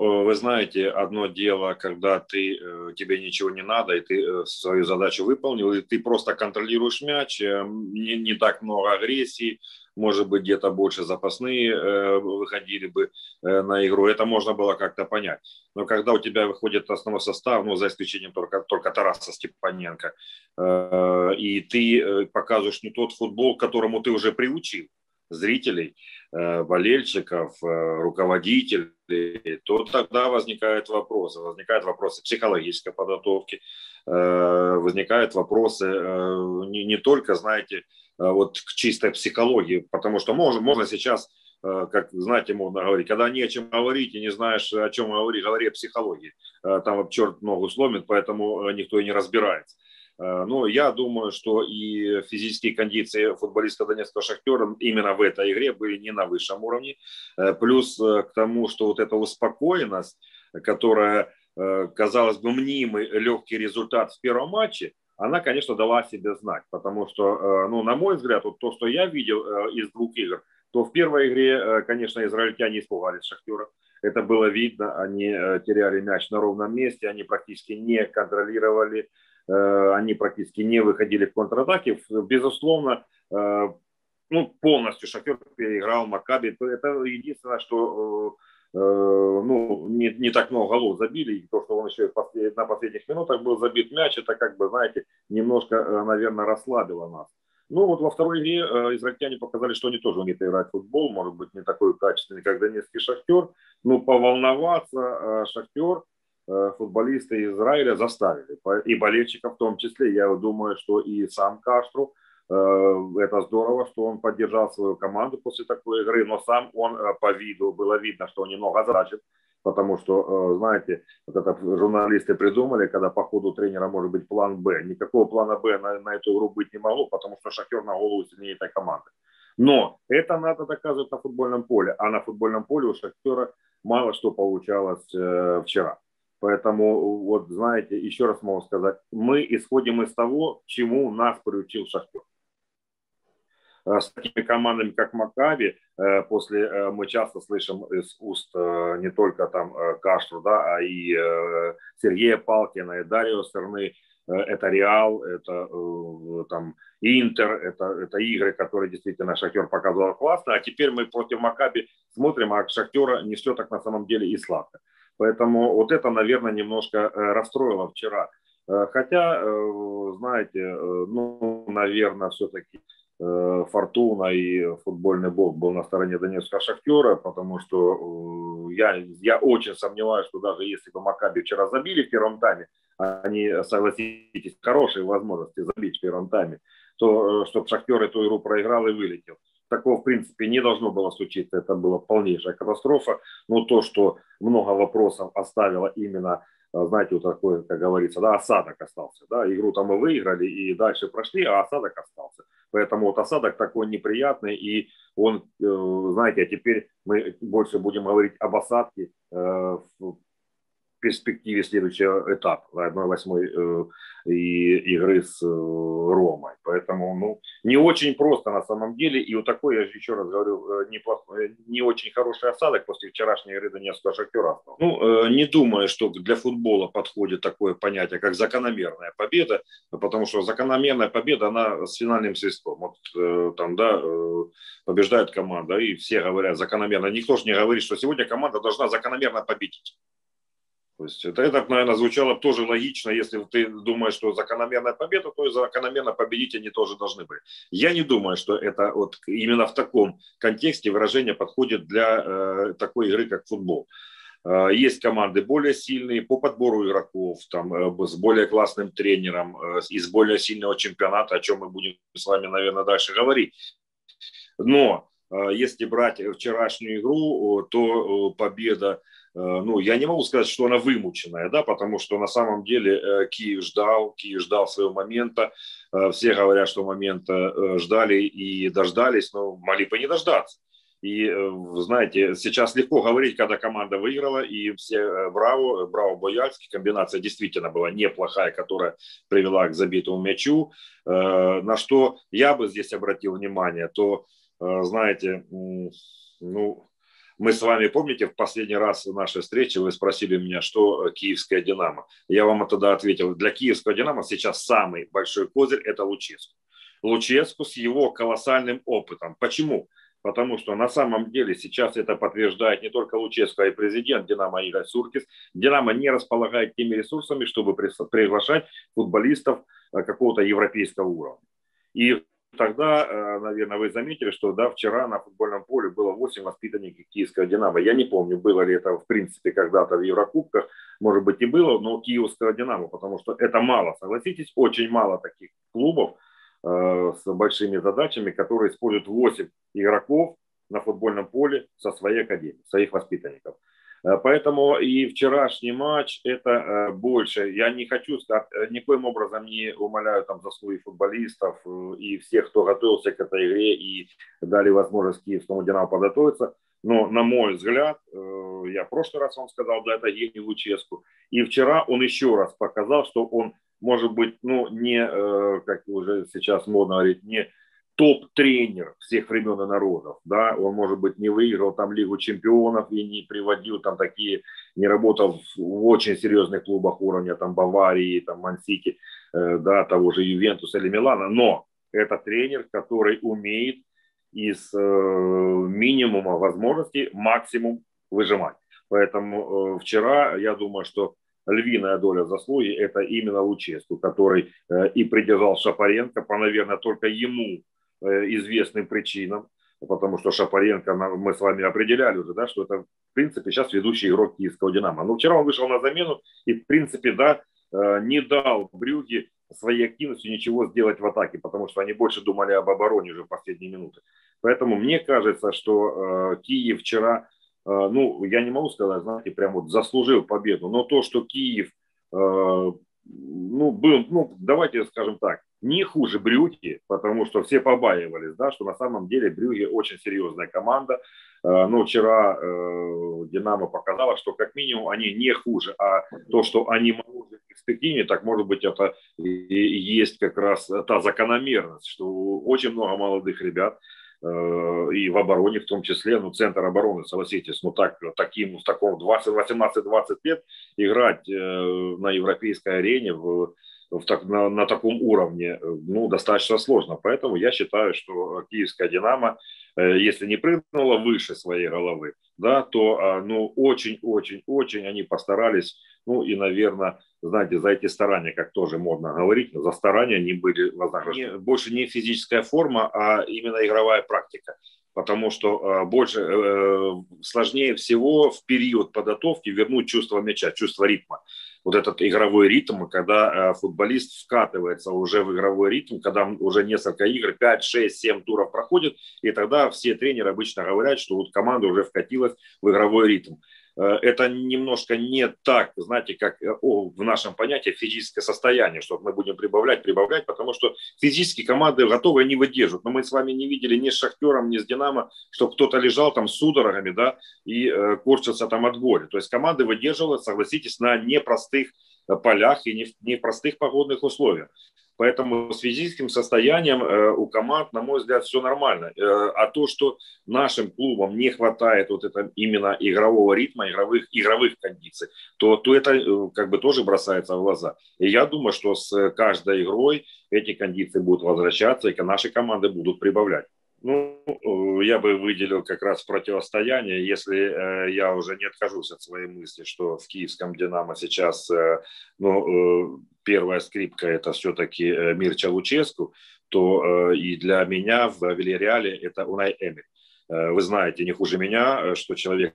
Ну, вы знаете, одно дело, когда ты, тебе ничего не надо, и ты свою задачу выполнил, и ты просто контролируешь мяч, не, не так много агрессии, может быть, где-то больше запасные э, выходили бы э, на игру. Это можно было как-то понять. Но когда у тебя выходит основной состав, ну, за исключением только, только Тараса Степаненко, э, и ты показываешь не тот футбол, к которому ты уже приучил зрителей, болельщиков, руководителей, то тогда возникают вопросы. Возникают вопросы психологической подготовки, возникают вопросы не, не только, знаете, Э, вот к чистой психологии, потому что можно, можно сейчас, э, как знаете, можно говорить, когда не о чем говорить и не знаешь, о чем говорить, говори о психологии. Э, там черт ногу сломит, поэтому никто и не разбирается. Но я думаю, что и физические кондиции футболиста Донецкого Шахтера именно в этой игре были не на высшем уровне. Плюс к тому, что вот эта успокоенность, которая, казалось бы, мнимый легкий результат в первом матче, она, конечно, дала себе знать, потому что, э, ну, на мой взгляд, вот то, что я видел э, из двух игр, то в первой игре, э, конечно, израильтяне испугались Шахтера. Это было видно, они теряли мяч на ровном месте, они практически не контролировали, они практически не выходили в контратаки. Безусловно, ну, полностью Шахтер переиграл Макаби. Это единственное, что Э, ну, не, не так много голов забили, и то, что он еще на последних минутах был забит мяч, это как бы, знаете, немножко, э, наверное, расслабило нас. Ну, вот во второй игре э, израильтяне показали, что они тоже умеют играть в футбол, может быть, не такой качественный, как донецкий шахтер, но поволноваться шахтер футболисты Израиля заставили, и болельщиков в том числе. Я думаю, что и сам Каштру Э, это здорово, что он поддержал свою команду после такой игры, но сам он э, по виду, было видно, что он немного озадачен, потому что, э, знаете, вот это журналисты придумали, когда по ходу тренера может быть план Б. Никакого плана Б на, на эту игру быть не могло, потому что Шахтер на голову сильнее этой команды. Но это надо доказывать на футбольном поле, а на футбольном поле у Шахтера мало что получалось э, вчера. Поэтому, вот знаете, еще раз могу сказать, мы исходим из того, чему нас приучил Шахтер. Э, с такими командами, как Макаби, э, после э, мы часто слышим из уст не только там Каштру, да, а и Сергея Палкина, и Дарио Стерны, это Реал, это там Интер, это, это игры, которые действительно Шахтер показывал классно, а теперь мы против Макаби смотрим, а Шахтера не все так на самом деле и сладко. Поэтому вот это, наверное, немножко расстроило вчера. Хотя, знаете, ну, наверное, все-таки Э, Фортуна и футбольный бог был на стороне Донецкого Шахтера, потому что э, я, я очень сомневаюсь, что даже если бы Макаби вчера забили в первом тайме, они, согласитесь, хорошие возможности забить в первом тайме, то э, чтобы Шахтер эту игру проиграл и вылетел. Такого, в принципе, не должно было случиться. Это была полнейшая катастрофа. Но то, что много вопросов оставило именно а, знаете, вот такой, как говорится, да, осадок остался, да, игру там мы выиграли и дальше прошли, а осадок остался. Поэтому вот осадок такой неприятный, и он, э, знаете, а теперь мы больше будем говорить об осадке э, перспективе следующего этапа, 1-8 э, и игры с э, Ромой. Поэтому ну, не очень просто на самом деле. И вот такой, я еще раз говорю, э, неплохой, не очень хороший осадок после вчерашней игры Донецкого Шахтера. Ну, не думаю, что для футбола подходит такое понятие, как закономерная победа, потому что закономерная победа, она с финальным свистком. Вот там, да, побеждает команда, и все говорят закономерно. Никто же не говорит, что сегодня команда должна закономерно победить. То есть это, это, наверное, звучало тоже логично, если ты думаешь, что закономерная победа, то и закономерно победить они тоже должны быть. Я не думаю, что это вот именно в таком контексте выражение подходит для э, такой игры, как футбол. Э, есть команды более сильные по подбору игроков, там, э, с более классным тренером, э, из более сильного чемпионата, о чем мы будем с вами, наверное, дальше говорить. Но э, если брать вчерашнюю игру, то победа ну, я не могу сказать, что она вымученная, да, потому что на самом деле э, Киев ждал, Киев ждал своего момента. Э, все говорят, что момента ждали и дождались, но могли бы не дождаться. И, знаете, сейчас легко говорить, когда команда выиграла, и все браво, браво Бояльский, комбинация действительно была неплохая, которая привела к забитому мячу. На что я бы здесь обратил внимание, то, знаете, ну, Мы с вами, помните, в последний раз в нашей встрече вы спросили меня, что э, киевская «Динамо». Я вам тогда ответил, для киевского «Динамо» сейчас самый большой козырь – это Луческу. Луческу с его колоссальным опытом. Почему? Потому что на самом деле сейчас это подтверждает не только Луческо, а и президент Динамо Игорь Суркис. Динамо не располагает теми ресурсами, чтобы приглашать футболистов э, какого-то европейского уровня. И тогда, э, наверное, вы заметили, что да, вчера на футбольном поле было 8 воспитанников киевского «Динамо». Я не помню, было ли это в принципе когда-то в Еврокубках, может быть и было, но киевского «Динамо», потому что это мало, согласитесь, очень мало таких клубов, Э, с большими задачами, которые используют 8 игроков на футбольном поле со своей академией, своих воспитанников. Э, поэтому и вчерашний матч это э, больше. Я не хочу сказать, никоим образом не умоляю там заслуги футболистов и всех, кто готовился к этой игре и дали возможность киевскому Динамо подготовиться. Но, на мой взгляд, я в прошлый раз вам сказал, да, это Евгений Луческу. И вчера он еще раз показал, что он может быть, ну, не, э, как уже сейчас модно говорить, не топ-тренер всех времен и народов, да, он, может быть, не выиграл там Лигу чемпионов и не приводил там такие, не работал в очень серьезных клубах уровня там Баварии, там Мансити, э, да, того же Ювентуса или Милана, но это тренер, который умеет из э, минимума возможностей максимум выжимать. Поэтому вчера, я думаю, что львиная доля заслуги – это именно Луческу, который э, и придержал Шапаренко по, наверное, только ему э, известным причинам, потому что Шапаренко, мы с вами определяли уже, да, что это, в принципе, сейчас ведущий игрок киевского «Динамо». Но вчера он вышел на замену и, в принципе, да, э, не дал Брюге своей активностью ничего сделать в атаке, потому что они больше думали об обороне уже в последние минуты. Поэтому мне кажется, что Киев вчера Э, ну, я не могу сказать, знаете, прям вот заслужил победу, но то, что Киев, э, ну, был, ну, давайте скажем так, не хуже Брюги, потому что все побаивались, да, что на самом деле Брюги очень серьезная команда. Э, но вчера Динамо показала, что как минимум они не хуже, а то, что они могут в перспективе, так может быть это и есть как раз та закономерность, что очень много молодых ребят, Э, и в обороне в том числе, ну, центр обороны, согласитесь, ну, так, таким, в таком 18-20 лет играть э, на европейской арене в, в так, на, на таком уровне, ну, достаточно сложно. Поэтому я считаю, что киевская «Динамо», э, если не прыгнула выше своей головы, да, то, а, ну, очень-очень-очень они постарались, ну, и, наверное, знаете, за эти старания, как тоже модно говорить, за старания они были вознаграждены. Больше не физическая форма, а именно игровая практика. Потому что э, больше э, сложнее всего в период подготовки вернуть чувство мяча, чувство ритма. Вот этот игровой ритм, когда э, футболист вкатывается уже в игровой ритм, когда уже несколько игр, 5, 6, 7 туров проходит, и тогда все тренеры обычно говорят, что вот команда уже вкатилась в игровой ритм. Э, это немножко не так, знаете, как э, в нашем понятии физическое состояние, что мы будем прибавлять, прибавлять, потому что физически команды готовы, не выдерживают. Но мы с вами не видели ни с Шахтером, ни с Динамо, что кто-то лежал там с судорогами, да, и э, корчился там от боли. То есть команды выдерживают, согласитесь, на непростых э, полях и не в непростых погодных условиях. Поэтому с физическим состоянием э, у команд, на мой взгляд, все нормально. Э, а то, что нашим клубам не хватает вот это именно игрового ритма, игровых, игровых кондиций, то, то это э, как бы тоже бросается в глаза. И я думаю, что с каждой игрой эти кондиции будут возвращаться, и наши команды будут прибавлять. Ну, я бы выделил как раз противостояние, если э, я уже не откажусь от своей мысли, что в киевском «Динамо» сейчас э, ну, первая скрипка – это все-таки э, Мирча Луческу, то э, и для меня в Вильяреале это Унай Эмель. Э, вы знаете не хуже меня, что человек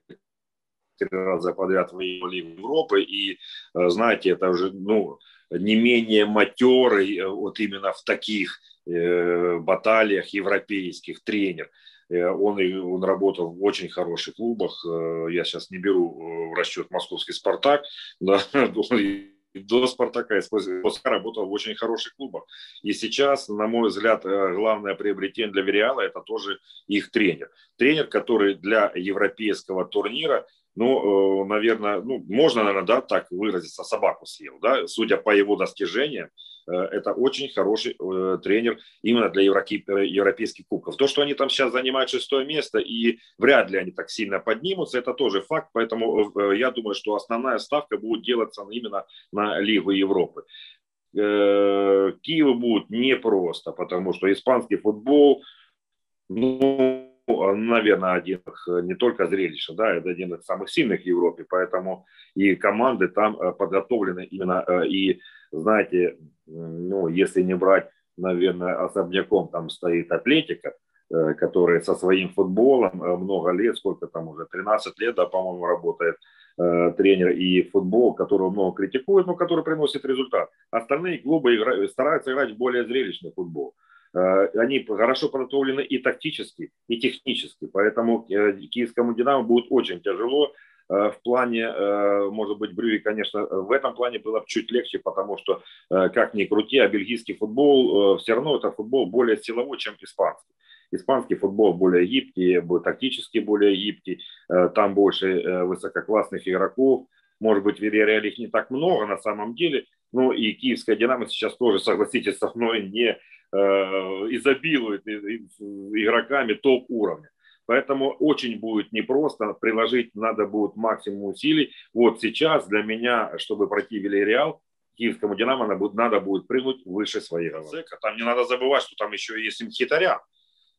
три раза подряд выиграл Лигу Европы, и знаете, это уже ну, не менее матерый вот именно в таких баталиях европейских тренер. Он, он работал в очень хороших клубах. Я сейчас не беру в расчет московский «Спартак», да, до «Спартака» после работал в очень хороших клубах. И сейчас, на мой взгляд, э, главное приобретение для Вериала – это тоже их тренер. Тренер, который для европейского турнира ну, э, наверное, ну, можно, наверное, да, так выразиться, собаку съел, да, судя по его достижениям, это очень хороший тренер именно для европейских кубков. То, что они там сейчас занимают шестое место и вряд ли они так сильно поднимутся, это тоже факт. Поэтому я думаю, что основная ставка будет делаться именно на Лигу Европы. Киеву будет непросто, потому что испанский футбол, ну, наверное, один не только зрелища, да, это один из самых сильных в Европе, поэтому и команды там подготовлены именно, и, знаете, ну, если не брать, наверное, особняком там стоит Атлетика, который со своим футболом много лет, сколько там уже, 13 лет, да, по-моему, работает Э, тренер и футбол, которого много критикуют, но который приносит результат. Остальные клубы играют, стараются играть более зрелищный футбол. Э, они хорошо подготовлены и тактически, и технически. Поэтому э, киевскому «Динамо» будет очень тяжело. В плане, может быть, Брюи, конечно, в этом плане было чуть легче, потому что, как ни крути, а бельгийский футбол, все равно это футбол более силовой, чем испанский. Испанский футбол более гибкий, тактически более гибкий, э, там больше э, высококлассных игроков. Может быть, в Вильяреале их не так много на самом деле, но и киевская «Динамо» сейчас тоже, согласитесь со мной, не э, изобилует игроками топ-уровня. Поэтому очень будет непросто, приложить надо будет максимум усилий. Вот сейчас для меня, чтобы пройти Вильяреал, киевскому «Динамо» надо будет прыгнуть выше своих головы. Там не надо забывать, что там еще есть Мхитарян,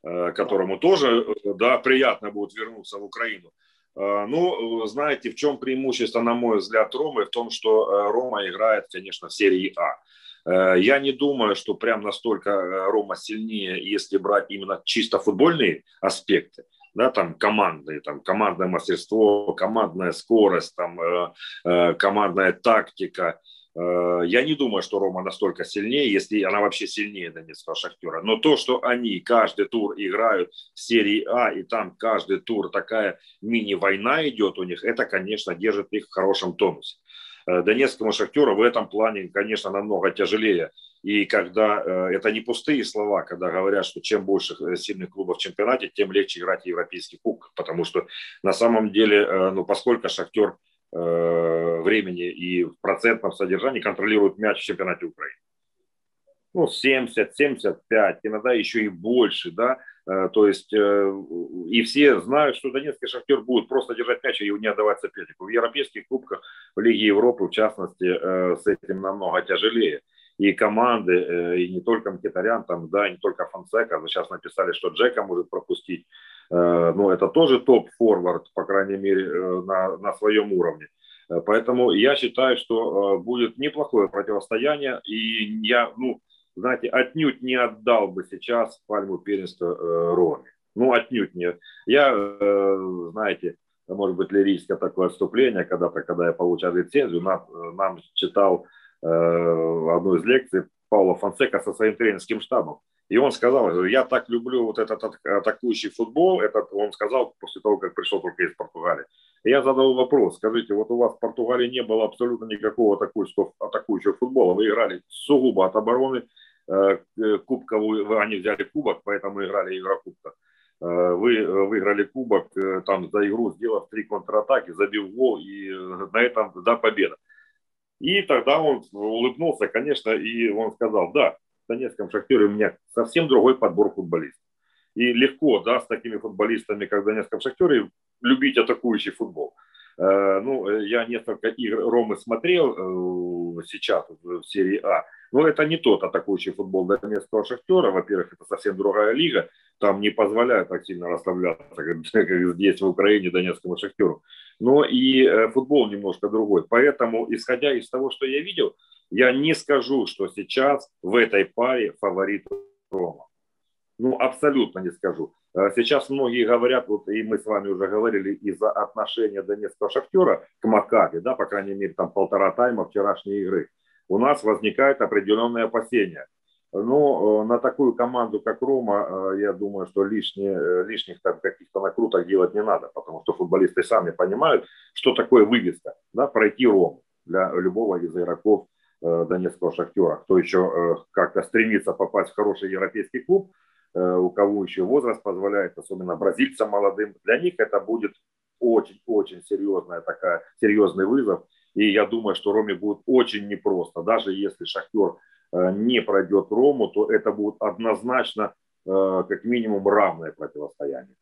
Э, которому тоже э, да, приятно будет вернуться в Украину. Э, ну, знаете, в чем преимущество, на мой взгляд, Ромы? В том, что Рома играет, конечно, в серии А. Я не думаю, что прям настолько Рома сильнее, если брать именно чисто футбольные аспекты, да, там командные, там командное мастерство, командная скорость, там командная тактика, Э, я не думаю, что Рома настолько сильнее, если она вообще сильнее Донецкого Шахтера. Но то, что они каждый тур играют в серии А, и там каждый тур такая мини-война идет у них, это, конечно, держит их в хорошем тонусе. Э, Донецкому Шахтеру в этом плане, конечно, намного тяжелее. И когда э, это не пустые слова, когда говорят, что чем больше сильных клубов в чемпионате, тем легче играть в европейский кубок. Потому что на самом деле, ну, поскольку Шахтер Э, времени и в процентном содержании контролируют мяч в чемпионате Украины. Ну, 70, 75, иногда еще и больше, да, э, то есть э, и все знают, что Донецкий шахтер будет просто держать мяч и не отдавать сопернику. В европейских кубках, в Лиге Европы, в частности, с этим намного тяжелее. И команды, и не только Мкитарян, там, да, не только Фонсека, сейчас написали, что Джека может пропустить Э, ну, это тоже топ-форвард, по крайней мере, э, на, на своем уровне. Э, поэтому я считаю, что будет неплохое противостояние, и я, ну, знаете, отнюдь не отдал бы сейчас пальму первенства Роме. Ну, отнюдь не. Я, знаете, может быть, лирическое такое отступление, когда-то, когда я получал лицензию, нам, нам читал одну из лекций Паула Фонсека со своим тренерским штабом. И он сказал, я так люблю вот этот атакующий футбол, этот, он сказал после того, как пришел только из Португалии. И я задал вопрос, скажите, вот у вас в Португалии не было абсолютно никакого атакующего, футбола, вы играли сугубо от обороны, э, кубковую, они взяли кубок, поэтому играли Еврокубка. Э, вы выиграли кубок э, там за игру, сделав три контратаки, забив гол, и на этом, да, победа. И тогда он улыбнулся, конечно, и он сказал, да, в Донецком Шахтере у меня совсем другой подбор футболистов. И легко, да, с такими футболистами, как в Донецком Шахтере, любить атакующий футбол. Э, ну, я несколько игр Ромы смотрел э, сейчас в серии А. Но это не тот атакующий футбол Донецкого Шахтера. Во-первых, это совсем другая лига. Там не позволяют так сильно расслабляться, как здесь в Украине Донецкому Шахтеру. Но и э, футбол немножко другой. Поэтому, исходя из того, что я видел, я не скажу, что сейчас в этой паре фаворит Рома. Ну, абсолютно не скажу. Э, сейчас многие говорят, вот и мы с вами уже говорили, из-за отношения Донецкого шахтера к Макаби, да, по крайней мере, там полтора тайма вчерашней игры, у нас возникает определенные опасения. Но э, на такую команду, как Рома, э, я думаю, что лишние, лишних там каких-то накруток делать не надо, потому что футболисты сами понимают, что такое вывеска, да, пройти Рому для любого из игроков донецкого шахтера, кто еще как-то стремится попасть в хороший европейский клуб, у кого еще возраст позволяет, особенно бразильцам молодым, для них это будет очень-очень серьезная такая, серьезный вызов. И я думаю, что Роме будет очень непросто, даже если Шахтер не пройдет Рому, то это будет однозначно как минимум равное противостояние.